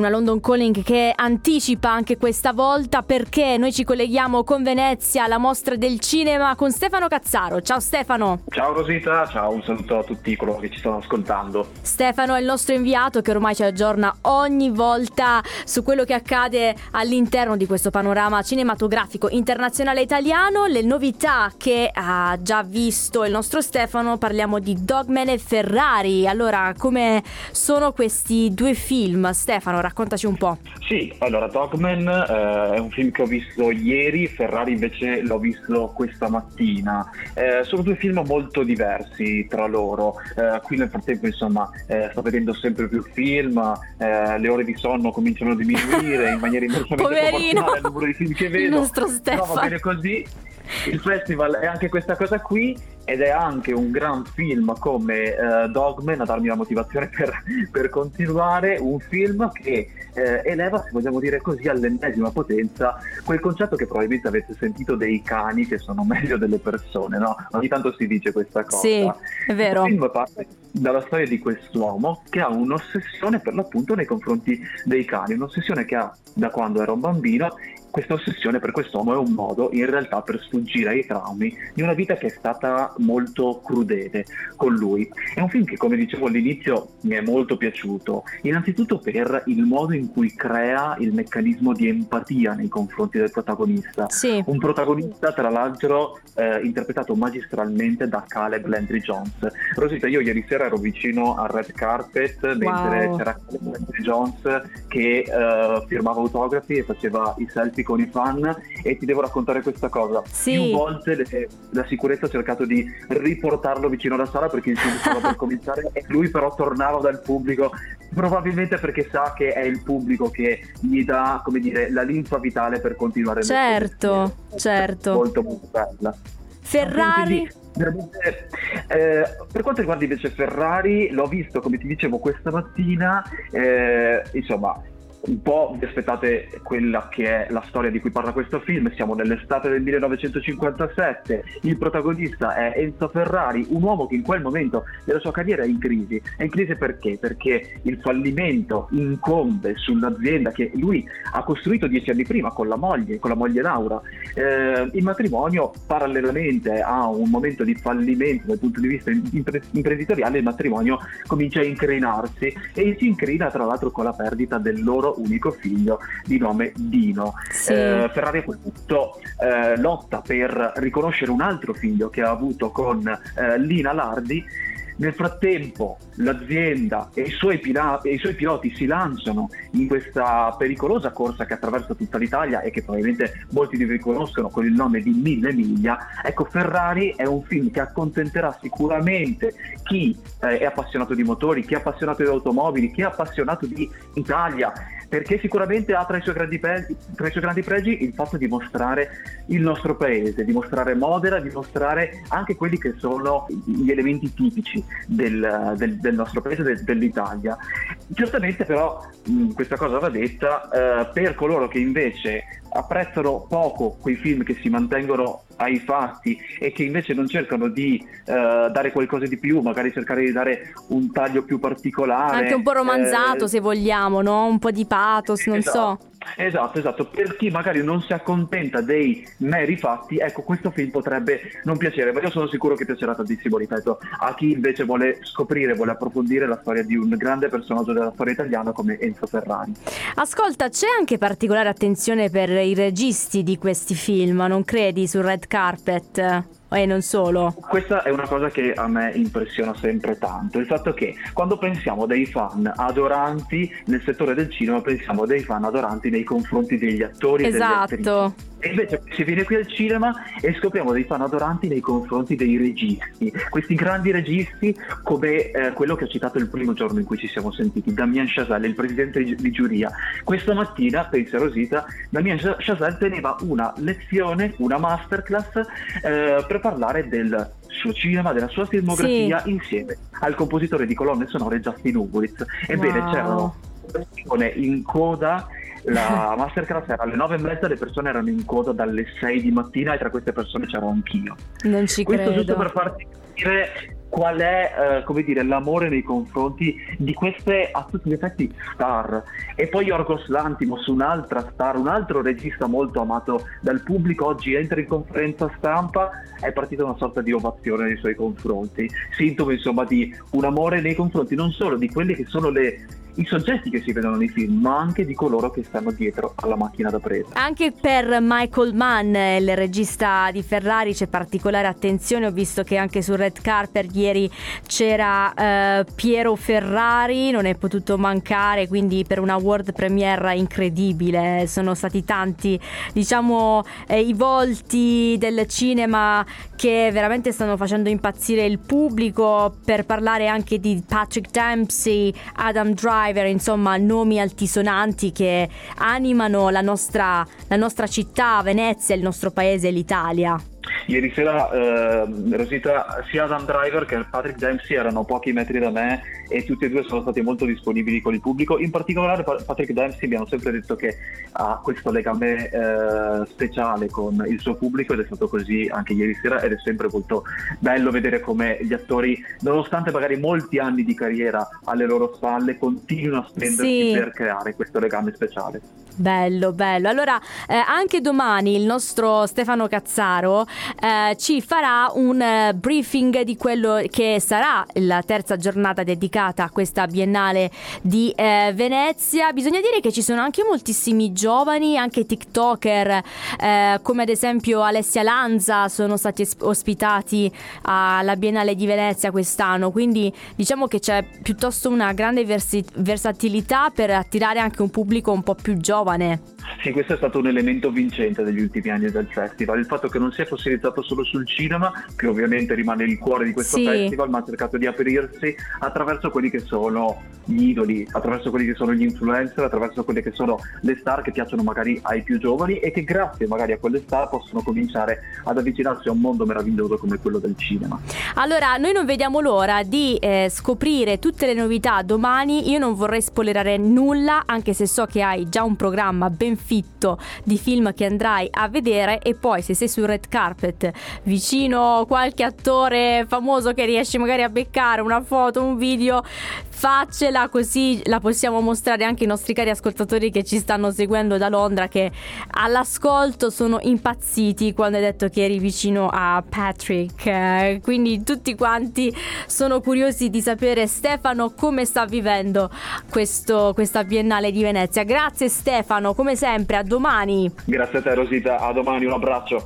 Una London Calling che anticipa anche questa volta perché noi ci colleghiamo con Venezia, la mostra del cinema, con Stefano Cazzaro. Ciao Stefano. Ciao Rosita, ciao, un saluto a tutti coloro che ci stanno ascoltando. Stefano è il nostro inviato che ormai ci aggiorna ogni volta su quello che accade all'interno di questo panorama cinematografico internazionale italiano, le novità che ha già visto il nostro Stefano, parliamo di Dogman e Ferrari. Allora, come sono questi due film? Stefano, raccontaci un po'. Sì, allora Dogman eh, è un film che ho visto ieri, Ferrari invece l'ho visto questa mattina. Eh, sono due film molto diversi tra loro. Eh, qui nel frattempo insomma eh, sto vedendo sempre più film, eh, le ore di sonno cominciano a diminuire in maniera inversamente proporzionale al numero di film che vedo. Il nostro Stefano. No, va bene così. Il festival è anche questa cosa qui ed è anche un gran film come uh, Dogman a darmi la motivazione per, per continuare, un film che eh, eleva, se vogliamo dire così, all'ennesima potenza quel concetto che probabilmente avete sentito dei cani che sono meglio delle persone, no? Ogni tanto si dice questa cosa. Sì, è vero. Il film parte dalla storia di quest'uomo che ha un'ossessione per l'appunto nei confronti dei cani, un'ossessione che ha da quando era un bambino questa ossessione per quest'uomo è un modo in realtà per sfuggire ai traumi di una vita che è stata molto crudele con lui. È un film che, come dicevo all'inizio, mi è molto piaciuto, innanzitutto per il modo in cui crea il meccanismo di empatia nei confronti del protagonista. Sì. Un protagonista, tra l'altro, eh, interpretato magistralmente da Caleb Landry Jones. Rosita, io ieri sera ero vicino al red carpet mentre wow. c'era Landry Jones che eh, firmava autografi e faceva i selfie con i fan e ti devo raccontare questa cosa. Sì. Più volte le, la sicurezza ha cercato di riportarlo vicino alla sala perché il film stava per cominciare e lui però tornava dal pubblico probabilmente perché sa che è il pubblico che gli dà, come dire, la linfa vitale per continuare. Certo, certo. Molto molto bella. Ferrari... Eh, per quanto riguarda invece Ferrari, l'ho visto come ti dicevo questa mattina, eh, insomma un po' vi aspettate quella che è la storia di cui parla questo film, siamo nell'estate del 1957, il protagonista è Enzo Ferrari, un uomo che in quel momento della sua carriera è in crisi. È in crisi perché? Perché il fallimento incombe sull'azienda che lui ha costruito dieci anni prima con la moglie, con la moglie Laura. Eh, il matrimonio parallelamente a un momento di fallimento dal punto di vista impre- imprenditoriale, il matrimonio comincia a incrinarsi e si incrina tra l'altro con la perdita del loro unico figlio di nome Dino. Sì. Eh, Ferrari a quel punto eh, lotta per riconoscere un altro figlio che ha avuto con eh, Lina Lardi nel frattempo l'azienda e i, suoi pila- e i suoi piloti si lanciano in questa pericolosa corsa che attraversa tutta l'Italia e che probabilmente molti di voi conoscono con il nome di Mille Miglia. Ecco, Ferrari è un film che accontenterà sicuramente chi eh, è appassionato di motori, chi è appassionato di automobili, chi è appassionato di Italia perché sicuramente ha tra i, pregi, tra i, suoi grandi pregi il fatto di mostrare il nostro paese, di mostrare Modena, di mostrare anche quelli che sono gli elementi tipici del, del, del nostro paese, del, dell'Italia. Giustamente però mh, questa cosa va detta eh, per coloro che invece apprezzano poco quei film che si mantengono ai fatti e che invece non cercano di uh, dare qualcosa di più, magari cercare di dare un taglio più particolare. Anche un po' romanzato eh, se vogliamo, no? Un po' di pathos, non esatto. so. Esatto, esatto. Per chi magari non si accontenta dei meri fatti, ecco, questo film potrebbe non piacere, ma io sono sicuro che piacerà tantissimo, ripeto, a chi invece vuole scoprire, vuole approfondire la storia di un grande personaggio della storia italiana come Enzo Ferrari. Ascolta, c'è anche particolare attenzione per i registi di questi film, non credi, sul red carpet? E non solo. Questa è una cosa che a me impressiona sempre tanto, il fatto che quando pensiamo dei fan adoranti nel settore del cinema, pensiamo dei fan adoranti nei confronti degli attori esatto. e delle attrici. E invece si viene qui al cinema e scopriamo dei fan adoranti nei confronti dei registi, questi grandi registi come eh, quello che ho citato il primo giorno in cui ci siamo sentiti, Damien Chazelle, il presidente di giuria. Questa mattina, pensa Rosita, Damien Chazelle teneva una lezione, una masterclass eh, per parlare del suo cinema, della sua filmografia sì. insieme al compositore di colonne sonore Justin Hurwitz. Ebbene wow. c'erano persone in coda la masterclass era alle nove e mezza, le persone erano in coda dalle 6 di mattina e tra queste persone c'ero anch'io. Non ci Questo credo. giusto per farti capire qual è, eh, come dire, l'amore nei confronti di queste a tutti gli effetti star. E poi Yorgos Lantimos, un'altra star, un altro regista molto amato dal pubblico, oggi entra in conferenza stampa, è partita una sorta di ovazione nei suoi confronti, sintomo insomma di un amore nei confronti non solo di quelle che sono le i soggetti che si vedono nei film, ma anche di coloro che stanno dietro alla macchina da presa. Anche per Michael Mann, il regista di Ferrari, c'è particolare attenzione. Ho visto che anche sul red carpet ieri c'era eh, Piero Ferrari, non è potuto mancare, quindi per una world premiere incredibile. Sono stati tanti, diciamo, eh, i volti del cinema che veramente stanno facendo impazzire il pubblico per parlare anche di Patrick Dempsey, Adam Driver driver, insomma nomi altisonanti che animano la nostra, la nostra città, Venezia, il nostro paese, l'Italia. Ieri sera eh, Rosita, sia Adam Driver che Patrick Dempsey erano pochi metri da me e tutti e due sono stati molto disponibili con il pubblico. In particolare Patrick Dempsey mi hanno sempre detto che ha questo legame eh, speciale con il suo pubblico ed è stato così anche ieri sera ed è sempre molto bello vedere come gli attori, nonostante magari molti anni di carriera alle loro spalle, continuino a spendersi sì. per creare questo legame speciale. Bello, bello. Allora, eh, anche domani il nostro Stefano Cazzaro eh, ci farà un eh, briefing di quello che sarà la terza giornata dedicata a questa Biennale di eh, Venezia. Bisogna dire che ci sono anche moltissimi giovani, anche TikToker, eh, come ad esempio Alessia Lanza, sono stati ospitati alla Biennale di Venezia quest'anno. Quindi diciamo che c'è piuttosto una grande versi- versatilità per attirare anche un pubblico un po' più giovane giovane. Sì, questo è stato un elemento vincente degli ultimi anni del festival, il fatto che non sia fossilizzato solo sul cinema, che ovviamente rimane il cuore di questo sì. festival, ma ha cercato di aprirsi attraverso quelli che sono gli idoli, attraverso quelli che sono gli influencer, attraverso quelle che sono le star che piacciono magari ai più giovani e che grazie magari a quelle star possono cominciare ad avvicinarsi a un mondo meraviglioso come quello del cinema. Allora, noi non vediamo l'ora di eh, scoprire tutte le novità domani, io non vorrei spoilerare nulla, anche se so che hai già un programma ben fitto di film che andrai a vedere e poi se sei sul red carpet vicino qualche attore famoso che riesci magari a beccare una foto, un video, faccela così la possiamo mostrare anche ai nostri cari ascoltatori che ci stanno seguendo da Londra che all'ascolto sono impazziti quando hai detto che eri vicino a Patrick. Quindi tutti quanti sono curiosi di sapere Stefano come sta vivendo questo, questa Biennale di Venezia. Grazie Stefano come sempre a domani. Grazie a te Rosita. A domani un abbraccio